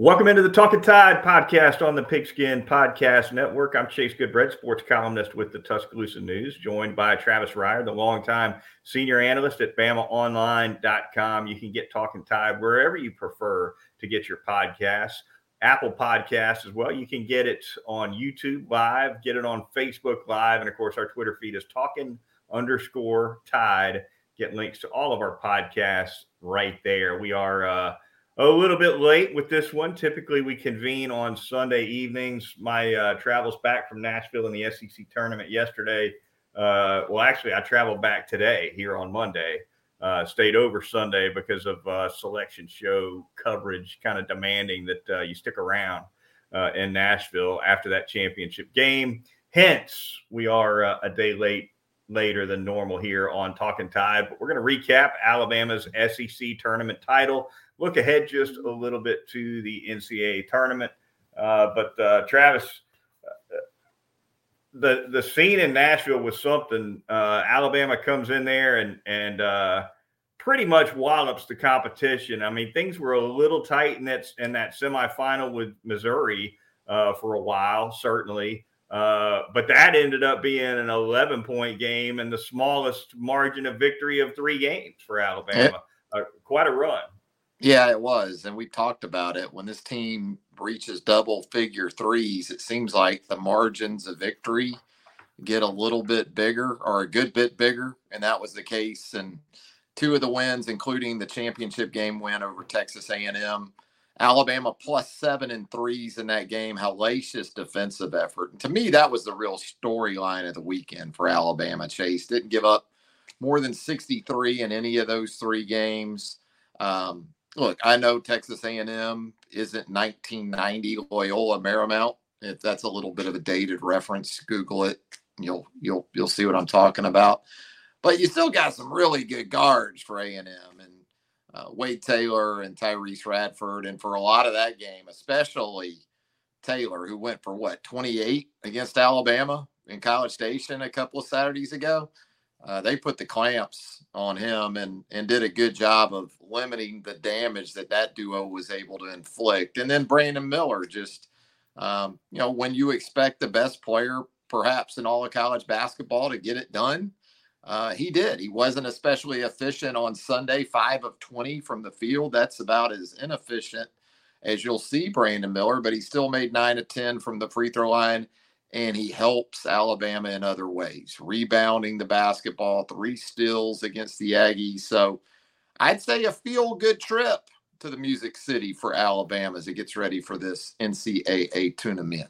Welcome into the Talking Tide podcast on the Pigskin Podcast Network. I'm Chase Goodbread, sports columnist with the Tuscaloosa News, joined by Travis Reier, the longtime senior analyst at BamaOnline.com. You can get Talking Tide wherever you prefer to get your podcasts. Apple Podcasts as well. You can get it on YouTube Live, get it on Facebook Live, and of course, our Twitter feed is Talking underscore Tide. Get links to all of our podcasts right there. We are. Uh, a little bit late with this one. Typically, we convene on Sunday evenings. My uh, travels back from Nashville in the SEC tournament yesterday. Uh, well, actually, I traveled back today here on Monday. Uh, stayed over Sunday because of uh, selection show coverage, kind of demanding that uh, you stick around uh, in Nashville after that championship game. Hence, we are a day late later than normal here on Talking Tide. But we're going to recap Alabama's SEC tournament title look ahead just a little bit to the NCAA tournament. Uh, but uh, Travis, uh, the the scene in Nashville was something. Uh, Alabama comes in there and and uh, pretty much wallops the competition. I mean, things were a little tight in that in that semifinal with Missouri uh, for a while, certainly. but that ended up being an 11 point game and the smallest margin of victory of three games for Alabama. quite a run. Yeah, it was. And we talked about it. When this team reaches double figure threes, it seems like the margins of victory get a little bit bigger or a good bit bigger. And that was the case. And two of the wins, including the championship game win over Texas A&M, Alabama plus seven and threes in that game, hellacious defensive effort. And to me, that was the real storyline of the weekend for Alabama. Chase didn't give up more than 63 in any of those three games. Um, look, I know Texas A&M isn't 1990 Loyola Marymount. If that's a little bit of a dated reference, Google it. You'll you'll you'll see what I'm talking about. But you still got some really good guards for A&M and uh, Wade Taylor and Tyrece Radford, and for a lot of that game, especially Taylor, who went for what 28 against Alabama in College Station a couple of Saturdays ago. Uh, they put the clamps on him and and did a good job of limiting the damage that that duo was able to inflict. And then Brandon Miller just, um, you know, when you expect the best player perhaps in all of college basketball to get it done, uh, he did. He wasn't especially efficient on Sunday, five of 20 from the field. That's about as inefficient as you'll see Brandon Miller, but he still made nine of 10 from the free throw line and he helps Alabama in other ways, rebounding the basketball, three steals against the Aggies. So I'd say a feel good trip to the Music City for Alabama as it gets ready for this NCAA tournament.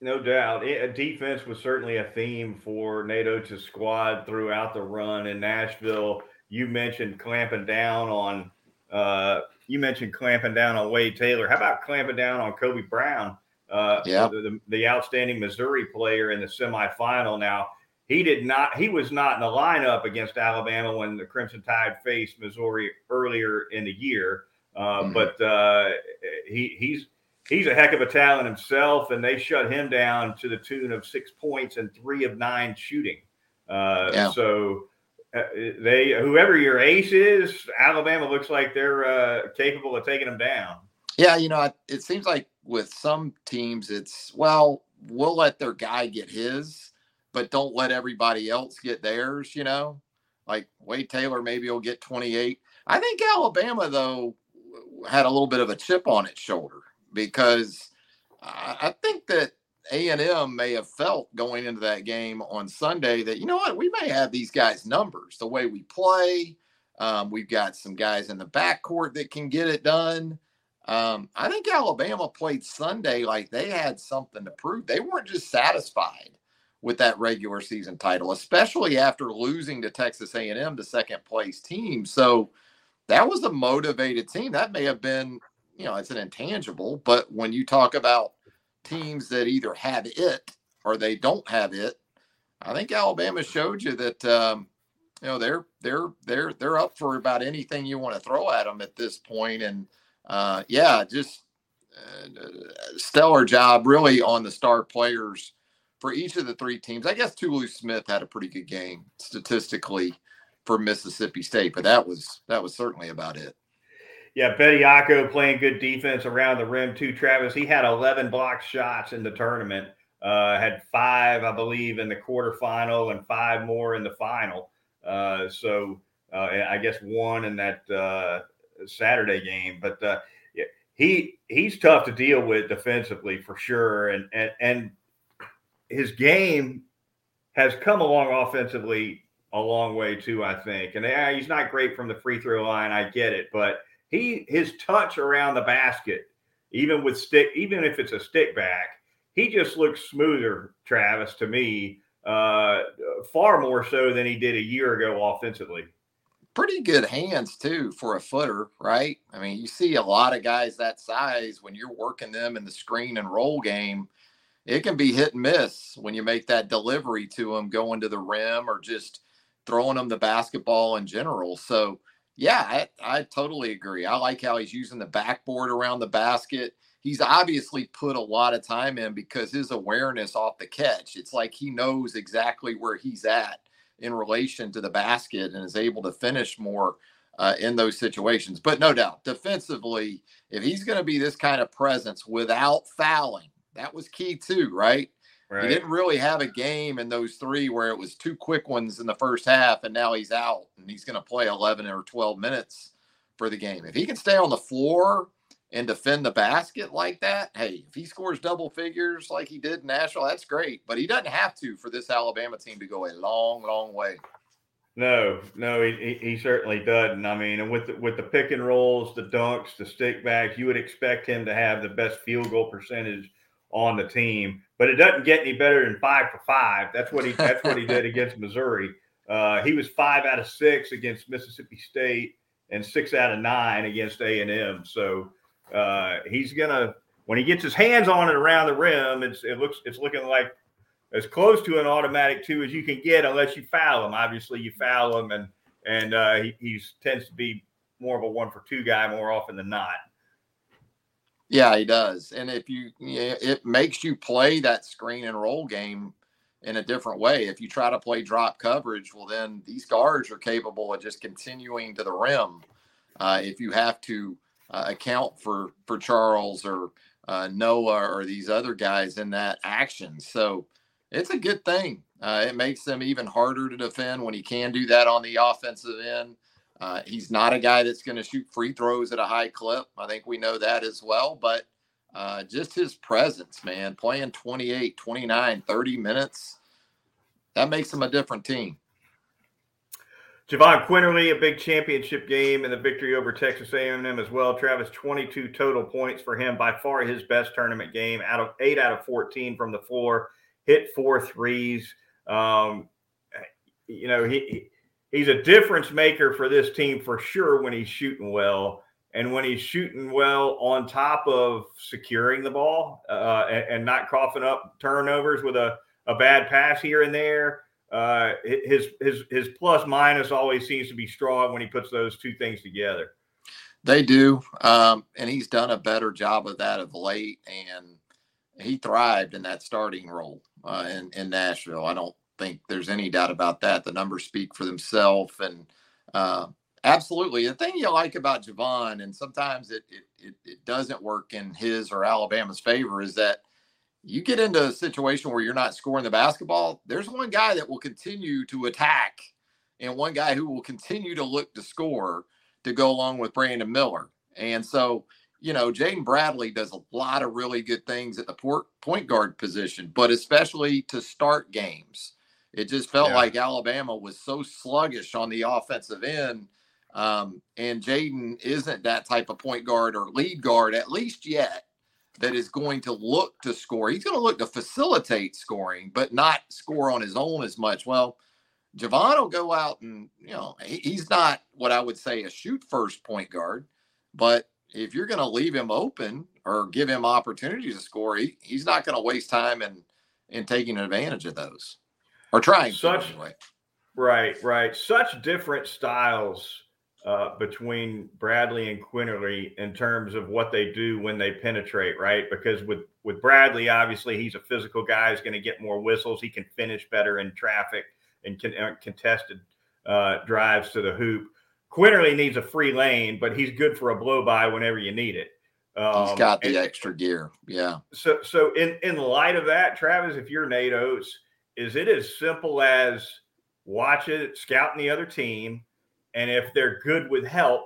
No doubt. defense was certainly a theme for Nate Oats' squad throughout the run in Nashville. You mentioned clamping down on uh, you mentioned clamping down on Wade Taylor. How about clamping down on Kobe Brown? Uh, yeah. the, the, the, outstanding Missouri player in the semifinal. Now, he did not, he was not in the lineup against Alabama when the Crimson Tide faced Missouri earlier in the year. Uh, mm-hmm. But uh, he, he's, he's a heck of a talent himself, and they shut him down to the tune of six points and three of nine shooting. Uh, yeah. So, uh, they whoever your ace is, Alabama looks like they're uh, capable of taking them down. Yeah, you know, it seems like with some teams, it's well, we'll let their guy get his, but don't let everybody else get theirs. You know, like Wade Taylor maybe will get 28. I think Alabama though had a little bit of a chip on its shoulder because I think that A and M may have felt going into that game on Sunday that you know what we may have these guys' numbers the way we play. Um, we've got some guys in the backcourt that can get it done. Um, I think Alabama played Sunday like they had something to prove. They weren't just satisfied with that regular season title, especially after losing to Texas A&M, the second place team. So that was a motivated team. That may have been, you know, it's an intangible, but when you talk about teams that either have it or they don't have it, I think Alabama showed you that um, you know they're they're they're they're up for about anything you want to throw at them at this point, and uh, yeah, just uh, stellar job really on the star players for each of the three teams. I guess Tolu Smith had a pretty good game statistically for Mississippi State, but that was that was certainly about it. yeah, Bediako playing good defense around the rim too. Travis, he had 11 block shots in the tournament. Uh, had five, I believe, in the quarterfinal and five more in the final. Uh, so uh, I guess one in that uh, Saturday game. But uh, he he's tough to deal with defensively for sure, and and and his game has come along offensively a long way too. I think, and yeah, he's not great from the free throw line. I get it, but he his touch around the basket, even with stick, even if it's a stick back, he just looks smoother. Travis to me. Uh, far more so than he did a year ago offensively pretty good hands too for a footer, right? I mean, you see a lot of guys that size when you're working them in the screen and roll game, it can be hit and miss when you make that delivery to them going to the rim or just throwing them the basketball in general. So, yeah, I, I totally agree. I like how he's using the backboard around the basket. He's obviously put a lot of time in because his awareness off the catch, it's like he knows exactly where he's at in relation to the basket and is able to finish more uh, in those situations. But no doubt, defensively, if he's going to be this kind of presence without fouling, that was key too, right? right? He didn't really have a game in those three where it was two quick ones in the first half, and now he's out and he's going to play 11 or 12 minutes for the game. If he can stay on the floor and defend the basket like that, hey, if he scores double figures like he did in Nashville, that's great. But he doesn't have to for this Alabama team to go a long, long way. No, no, he, he certainly doesn't. I mean, and with the, with the pick and rolls, the dunks, the stick backs, you would expect him to have the best field goal percentage on the team. But it doesn't get any better than five for five. That's what he that's what he did against Missouri. Uh, he was five out of six against Mississippi State and six out of nine against A and M. So uh, he's gonna when he gets his hands on it around the rim, it's it looks it's looking like as close to an automatic two as you can get, unless you foul him. Obviously, you foul him, and and uh, he he's, tends to be more of a one for two guy more often than not. Yeah, he does. And if you, it makes you play that screen and roll game in a different way. If you try to play drop coverage, well, then these guards are capable of just continuing to the rim. Uh, if you have to uh, account for for Charles or uh, Noah or these other guys in that action. So it's a good thing. Uh, it makes them even harder to defend when he can do that on the offensive end. Uh, he's not a guy that's going to shoot free throws at a high clip. I think we know that as well. But uh, just his presence, man, playing 28, 29, 30 minutes, that makes him a different team. Jahvon Quinerly, a big championship game and the victory over Texas A&M as well. Travis, 22 total points for him, by far his best tournament game. Out of eight out of 14 from the floor, hit four threes. Um, you know he he's a difference maker for this team for sure when he's shooting well, and when he's shooting well on top of securing the ball uh, and, and not coughing up turnovers with a a bad pass here and there uh, his his his plus minus always seems to be strong when he puts those two things together. They do, um, and he's done a better job of that of late, and he thrived in that starting role uh, in in Nashville. I don't think there's any doubt about that. The numbers speak for themselves, and uh, absolutely, the thing you like about Jahvon, and sometimes it, it it it doesn't work in his or Alabama's favor, is that you get into a situation where you're not scoring the basketball, there's one guy that will continue to attack and one guy who will continue to look to score to go along with Brandon Miller. And so, you know, Jaden Bradley does a lot of really good things at the port, point guard position, but especially to start games. It just felt yeah. like Alabama was so sluggish on the offensive end. Um, and Jaden isn't that type of point guard or lead guard, at least yet that is going to look to score. He's going to look to facilitate scoring, but not score on his own as much. Well, Jahvon will go out and, you know, he's not what I would say a shoot first point guard, but if you're going to leave him open or give him opportunities to score, he, he's not going to waste time in, in taking advantage of those or trying such, to anyway. Right, right. Such different styles uh, between Bradley and Quinerly in terms of what they do when they penetrate, right? Because with with Bradley, obviously he's a physical guy. He's going to get more whistles. He can finish better in traffic and con- uh, contested uh, drives to the hoop. Quinerly needs a free lane, but he's good for a blow by whenever you need it. Um, he's got the and, extra gear. Yeah. So, so in in light of that, Travis, if you're Nate Oats, is it as simple as watch it, scouting the other team, and if they're good with help,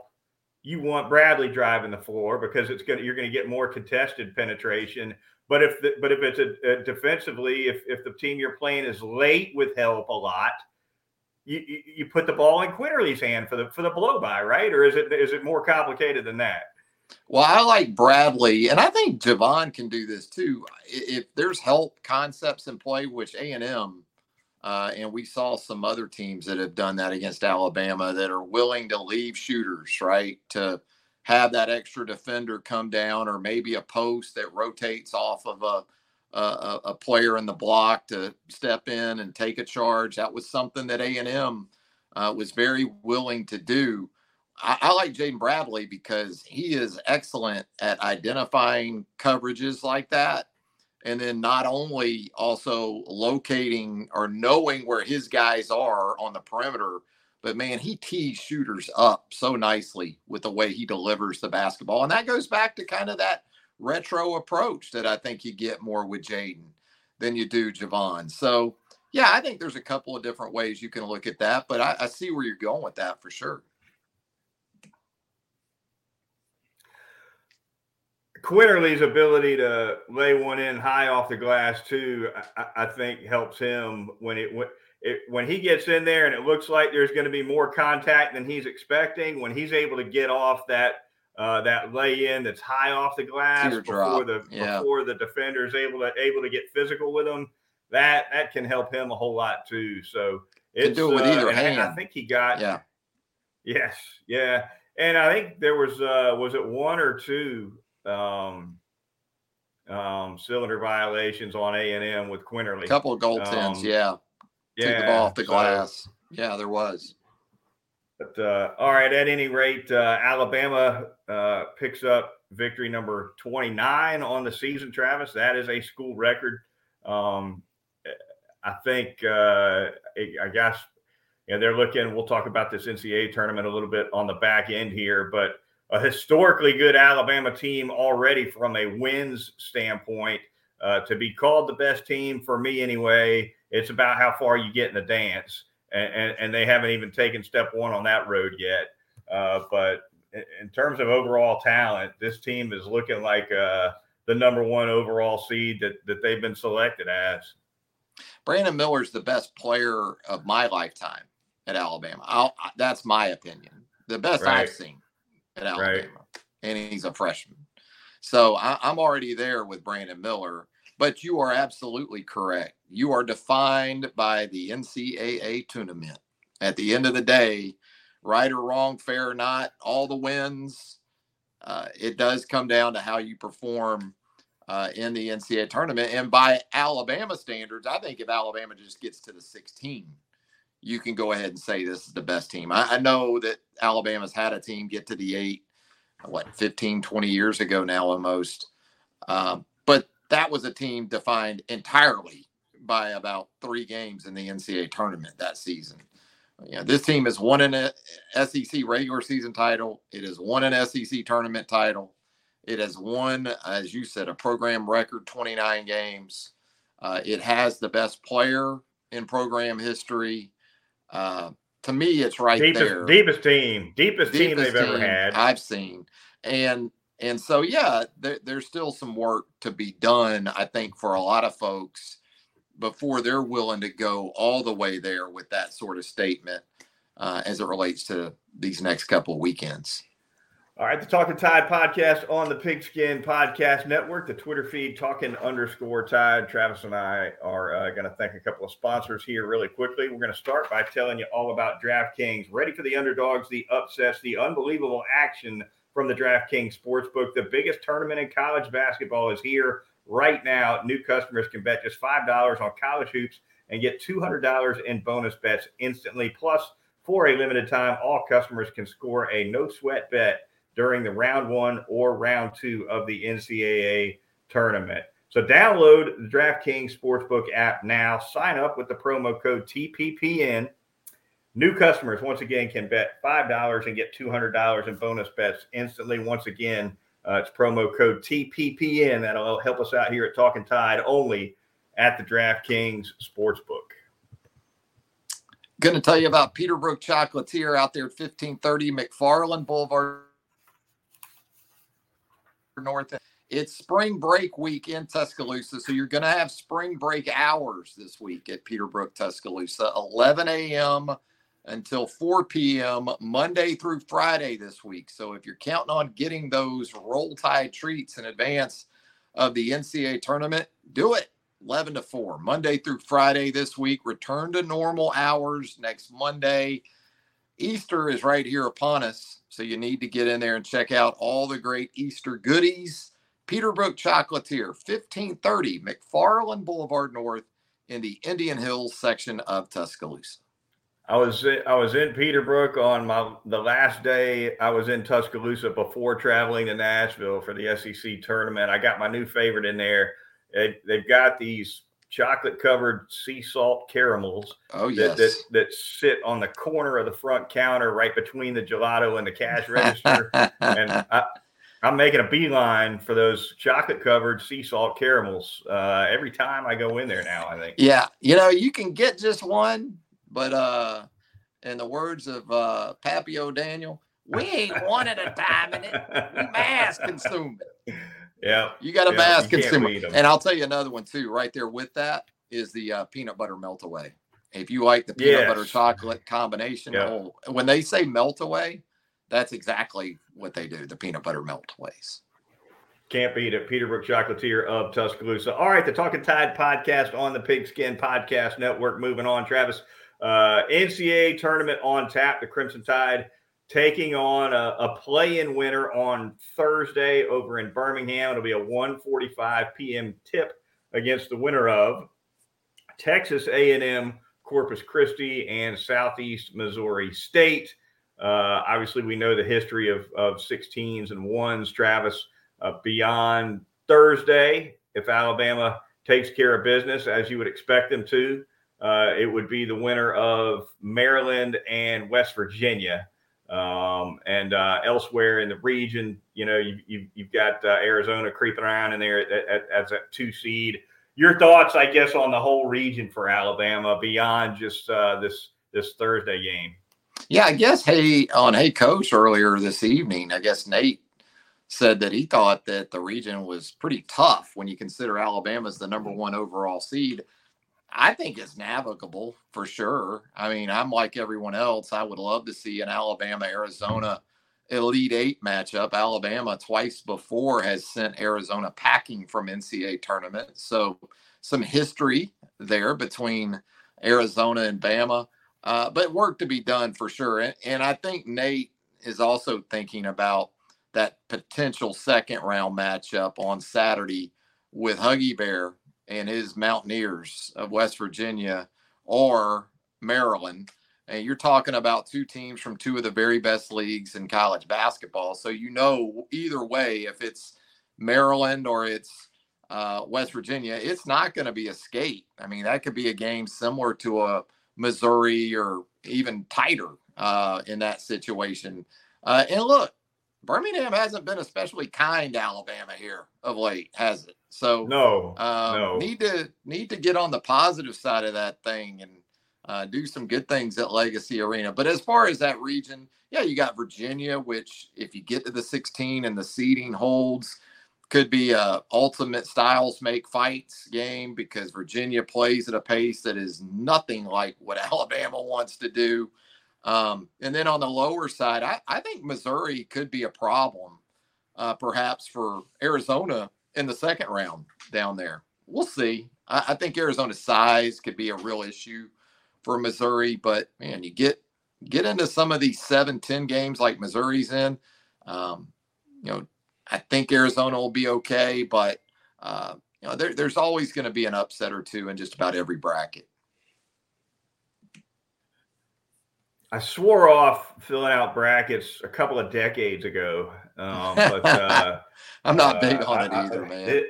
you want Bradley driving the floor because it's going you're going to get more contested penetration. But if the, but if it's a, a defensively, if if the team you're playing is late with help a lot, you, you, put the ball in Quinerly's hand for the for the blow by, right? Or is it is it more complicated than that? Well, I like Bradley, and I think Jahvon can do this too. If there's help concepts in play, which A and M, uh, and we saw some other teams that have done that against Alabama that are willing to leave shooters, right, to have that extra defender come down, or maybe a post that rotates off of a a, a player in the block to step in and take a charge. That was something that A and M uh, was very willing to do. I, I like Jaden Bradley because he is excellent at identifying coverages like that. And then not only also locating or knowing where his guys are on the perimeter, but man, he tees shooters up so nicely with the way he delivers the basketball. And that goes back to kind of that retro approach that I think you get more with Jaden than you do Jahvon. So, yeah, I think there's a couple of different ways you can look at that, but I, I see where you're going with that for sure. Quinerly's ability to lay one in high off the glass too, I, I think helps him when it, when it when he gets in there and it looks like there's going to be more contact than he's expecting. When he's able to get off that uh, that lay in that's high off the glass before the yeah. before the defender is able to able to get physical with him, that that can help him a whole lot too. So it's do it with uh, either hand. I think he got yeah. Yes, yeah, and I think there was uh was it one or two um, um, cylinder violations on A and M with Quinerly. A couple of goaltends, um, yeah. Yeah, Took the ball off the glass. So, yeah, there was. But uh, all right, at any rate, uh, Alabama uh, picks up victory number 29 on the season, Travis. That is a school record. Um, I think, uh, I guess, you know, they're looking, we'll talk about this NCAA tournament a little bit on the back end here, but a historically good Alabama team already from a wins standpoint. Uh, to be called the best team for me anyway, it's about how far you get in the dance, and, and, and they haven't even taken step one on that road yet. Uh, but in terms of overall talent, this team is looking like uh, the number one overall seed that, that they've been selected as. Brandon Miller's the best player of my lifetime at Alabama. I'll, that's my opinion. The best right. I've seen at Alabama, right. and he's a freshman. So I, I'm already there with Brandon Miller. But you are absolutely correct. You are defined by the NCAA tournament. At the end of the day, right or wrong, fair or not, all the wins, uh, it does come down to how you perform uh, in the NCAA tournament. And by Alabama standards, I think if Alabama just gets to the 16, you can go ahead and say this is the best team. I, I, know that Alabama's had a team get to the eight, what, 15, 20 years ago now almost. Um, but that was a team defined entirely by about three games in the NCAA tournament that season. You know, this team has won an SEC regular season title. It has won an SEC tournament title. It has won, as you said, a program record 29 games. Uh, it has the best player in program history. Uh, to me, it's right deepest, there. Deepest team, deepest, deepest team they've team ever had. I've seen, and and so yeah, there, there's still some work to be done. I think for a lot of folks before they're willing to go all the way there with that sort of statement uh, as it relates to these next couple of weekends. All right, the Talking Tide podcast on the Pigskin Podcast Network, the Twitter feed talking underscore Tide. Travis and I are uh, going to thank a couple of sponsors here really quickly. We're going to start by telling you all about DraftKings. Ready for the underdogs, the upsets, the unbelievable action from the DraftKings Sportsbook. The biggest tournament in college basketball is here right now. New customers can bet just $5 on college hoops and get $200 in bonus bets instantly. Plus, for a limited time, all customers can score a no sweat bet during the round one or round two of the NCAA tournament. So download the DraftKings Sportsbook app now. Sign up with the promo code TPPN. New customers, once again, can bet $5 and get $200 in bonus bets instantly. Once again, uh, it's promo code TPPN. That'll help us out here at Talking Tide only at the DraftKings Sportsbook. Going to tell you about Peterbrooke Chocolatier out there at 1530 McFarland Boulevard North. It's spring break week in Tuscaloosa, so you're going to have spring break hours this week at Peterbrooke, Tuscaloosa, 11 a.m. until 4 p.m. Monday through Friday this week. So if you're counting on getting those roll tide treats in advance of the NCAA tournament, do it. 11 to 4, Monday through Friday this week. Return to normal hours next Monday. Easter is right here upon us. So you need to get in there and check out all the great Easter goodies. Peterbrooke Chocolatier, 1530 McFarland Boulevard North in the Indian Hills section of Tuscaloosa. I was I was in Peterbrooke on my the last day I was in Tuscaloosa before traveling to Nashville for the SEC tournament. I got my new favorite in there. They, they've got these chocolate covered sea salt caramels. Oh yes, that, that, that sit on the corner of the front counter, right between the gelato and the cash register. and I, I'm making a beeline for those chocolate covered sea salt caramels uh, every time I go in there now. I think. Yeah, you know you can get just one, but uh, in the words of uh, Pappy O'Daniel, we ain't one at a time in it. We mass consume it. Yeah. You got a yeah, mass consumer. And I'll tell you another one too, right there with that is the uh, peanut butter melt away. If you like the peanut yes. butter chocolate combination, yeah. oh, when they say melt away, that's exactly what they do, the peanut butter melt aways. Can't beat it. Peterbrooke Chocolatier of Tuscaloosa. All right, the Talking Tide podcast on the Pigskin Podcast Network. Moving on, Travis. Uh, NCAA tournament on tap. The Crimson Tide taking on a, a play-in winner on Thursday over in Birmingham. It'll be a 1:45 p.m. tip against the winner of Texas A&M, Corpus Christi, and Southeast Missouri State. Uh, obviously, we know the history of, of 16s and ones. Travis, uh, beyond Thursday, if Alabama takes care of business as you would expect them to, uh, it would be the winner of Maryland and West Virginia. Um, and uh, elsewhere in the region, you know, you, you, you've got uh, Arizona creeping around in there at, at, as a two seed. Your thoughts, I guess, on the whole region for Alabama beyond just uh, this this Thursday game? Yeah, I guess hey on Hey Coach earlier this evening, I guess Nate said that he thought that the region was pretty tough when you consider Alabama's the number one overall seed. I think it's navigable for sure. I mean, I'm like everyone else. I would love to see an Alabama Arizona Elite Eight matchup. Alabama twice before has sent Arizona packing from NCAA tournament. So some history there between Arizona and Bama, uh, but work to be done for sure. And, and I think Nate is also thinking about that potential second round matchup on Saturday with Huggy Bear and his Mountaineers of West Virginia or Maryland. And you're talking about two teams from two of the very best leagues in college basketball. So you know either way, if it's Maryland or it's uh, West Virginia, it's not going to be a skate. I mean, that could be a game similar to a Missouri or even tighter uh, in that situation. Uh, and look, Birmingham hasn't been especially kind to Alabama here of late, has it? So no, um, no. need to need to get on the positive side of that thing and uh, do some good things at Legacy Arena. But as far as that region, yeah, you got Virginia, which if you get to the 16 and the seeding holds, could be a ultimate styles make fights game because Virginia plays at a pace that is nothing like what Alabama wants to do. Um, and then on the lower side, I, I think Missouri could be a problem, uh, perhaps for Arizona in the second round down there. We'll see. I, I think Arizona's size could be a real issue for Missouri, but man, you get get into some of these seven, 10 games like Missouri's in. Um, you know, I think Arizona will be okay, but uh, you know, there, there's always going to be an upset or two in just about every bracket. I swore off filling out brackets a couple of decades ago, um, but uh, I'm not big uh, on it either, I, man. It,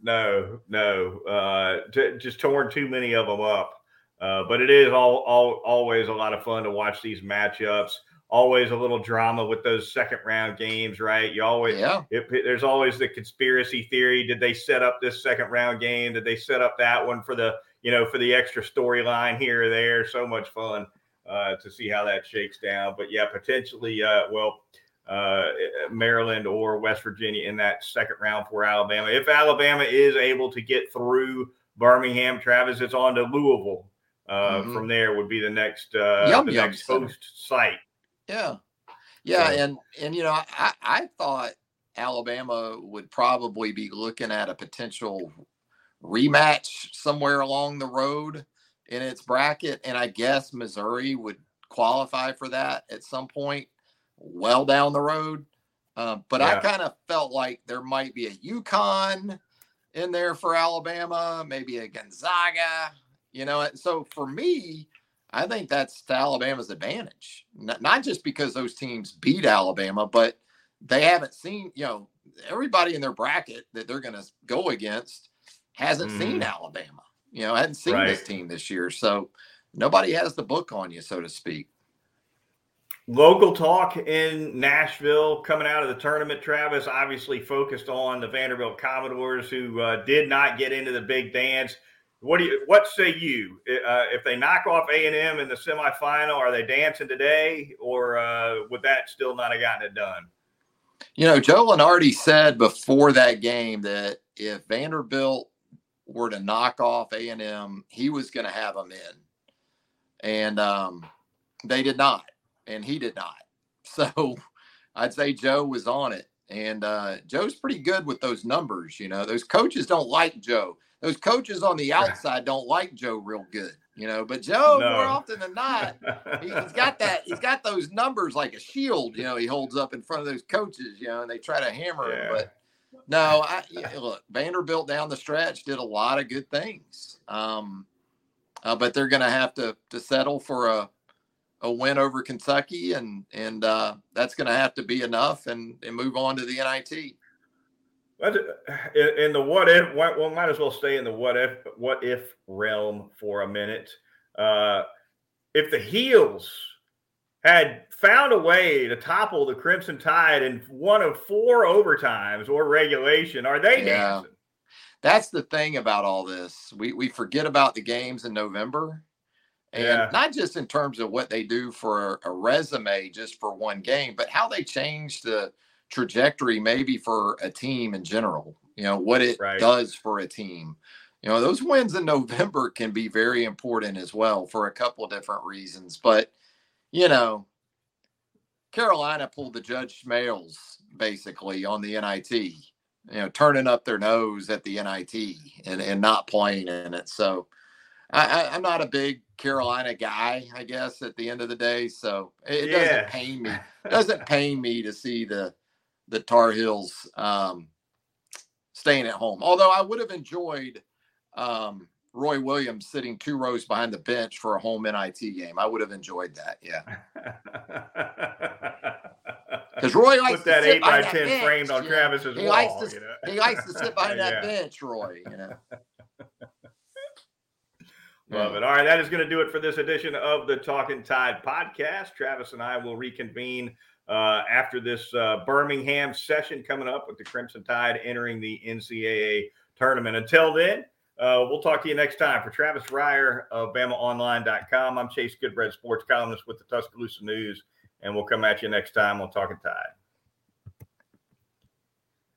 no, no, uh, t- just torn too many of them up. Uh, but it is all, all always a lot of fun to watch these matchups. Always a little drama with those second round games, right? You always, yeah. It, there's always the conspiracy theory. Did they set up this second round game? Did they set up that one for the, you know, for the extra storyline here or there? So much fun uh, to see how that shakes down. But yeah, potentially, uh, well, uh, Maryland or West Virginia in that second round for Alabama. If Alabama is able to get through Birmingham, Travis, it's on to Louisville. Uh, mm-hmm. From there would be the next uh, yum, the yum next host site. Yeah, yeah, so. and and you know I I thought Alabama would probably be looking at a potential rematch somewhere along the road in its bracket, and I guess Missouri would qualify for that at some point well down the road. Uh, but yeah. I kind of felt like there might be a UConn in there for Alabama, maybe a Gonzaga, you know. So for me, I think that's to Alabama's advantage, not, not just because those teams beat Alabama, but they haven't seen, you know, everybody in their bracket that they're going to go against hasn't mm. seen Alabama, you know, I hadn't seen right. this team this year. So nobody has the book on you, so to speak. Local talk in Nashville coming out of the tournament. Travis obviously focused on the Vanderbilt Commodores, who uh, did not get into the big dance. What do you? What say you? Uh, if they knock off A and M in the semifinal, are they dancing today, or uh, would that still not have gotten it done? You know, Joe Lunardi said before that game that if Vanderbilt were to knock off A and M, he was going to have them in, and um, they did not and he did not. So I'd say Joe was on it. And uh, Joe's pretty good with those numbers. You know, those coaches don't like Joe. Those coaches on the outside don't like Joe real good. You know, but Joe no. more often than not, he, has got that. He's got those numbers like a shield. You know, he holds up in front of those coaches. You know, and they try to hammer yeah. him. But no, I look Vanderbilt down the stretch did a lot of good things. Um, uh, but they're going to have to to settle for a a win over Kentucky, and and uh, that's going to have to be enough, and and move on to the NIT. In the what if, well, might as well stay in the what if what if realm for a minute. Uh, if the heels had found a way to topple the Crimson Tide in one of four overtimes or regulation, are they yeah. dancing? That's the thing about all this. We we forget about the games in November and yeah. not just in terms of what they do for a resume just for one game, but how they change the trajectory maybe for a team in general. You know what it right. does for a team. You know those wins in November can be very important as well for a couple of different reasons. But you know, Carolina pulled the Judge Smails basically on the NIT. You know, turning up their nose at the NIT and, and not playing in it. So I, I, am not a big Carolina guy, I guess, at the end of the day. So it, yeah. doesn't pain me. It doesn't pain me to see the the Tar Heels um, staying at home. Although I would have enjoyed um, Roy Williams sitting two rows behind the bench for a home NIT game. I would have enjoyed that. Yeah. Because Roy likes Put that eight by ten bench, framed on Travis's he wall. Likes to, you know? He likes to sit behind that bench, Roy. You know. Love it. All right, that is going to do it for this edition of the Talking Tide podcast. Travis and I will reconvene uh, after this uh, Birmingham session coming up with the Crimson Tide entering the NCAA tournament. Until then, uh, we'll talk to you next time. For Travis Reier of BamaOnline.com, I'm Chase Goodbread, sports columnist with the Tuscaloosa News, and we'll come at you next time on Talking Tide.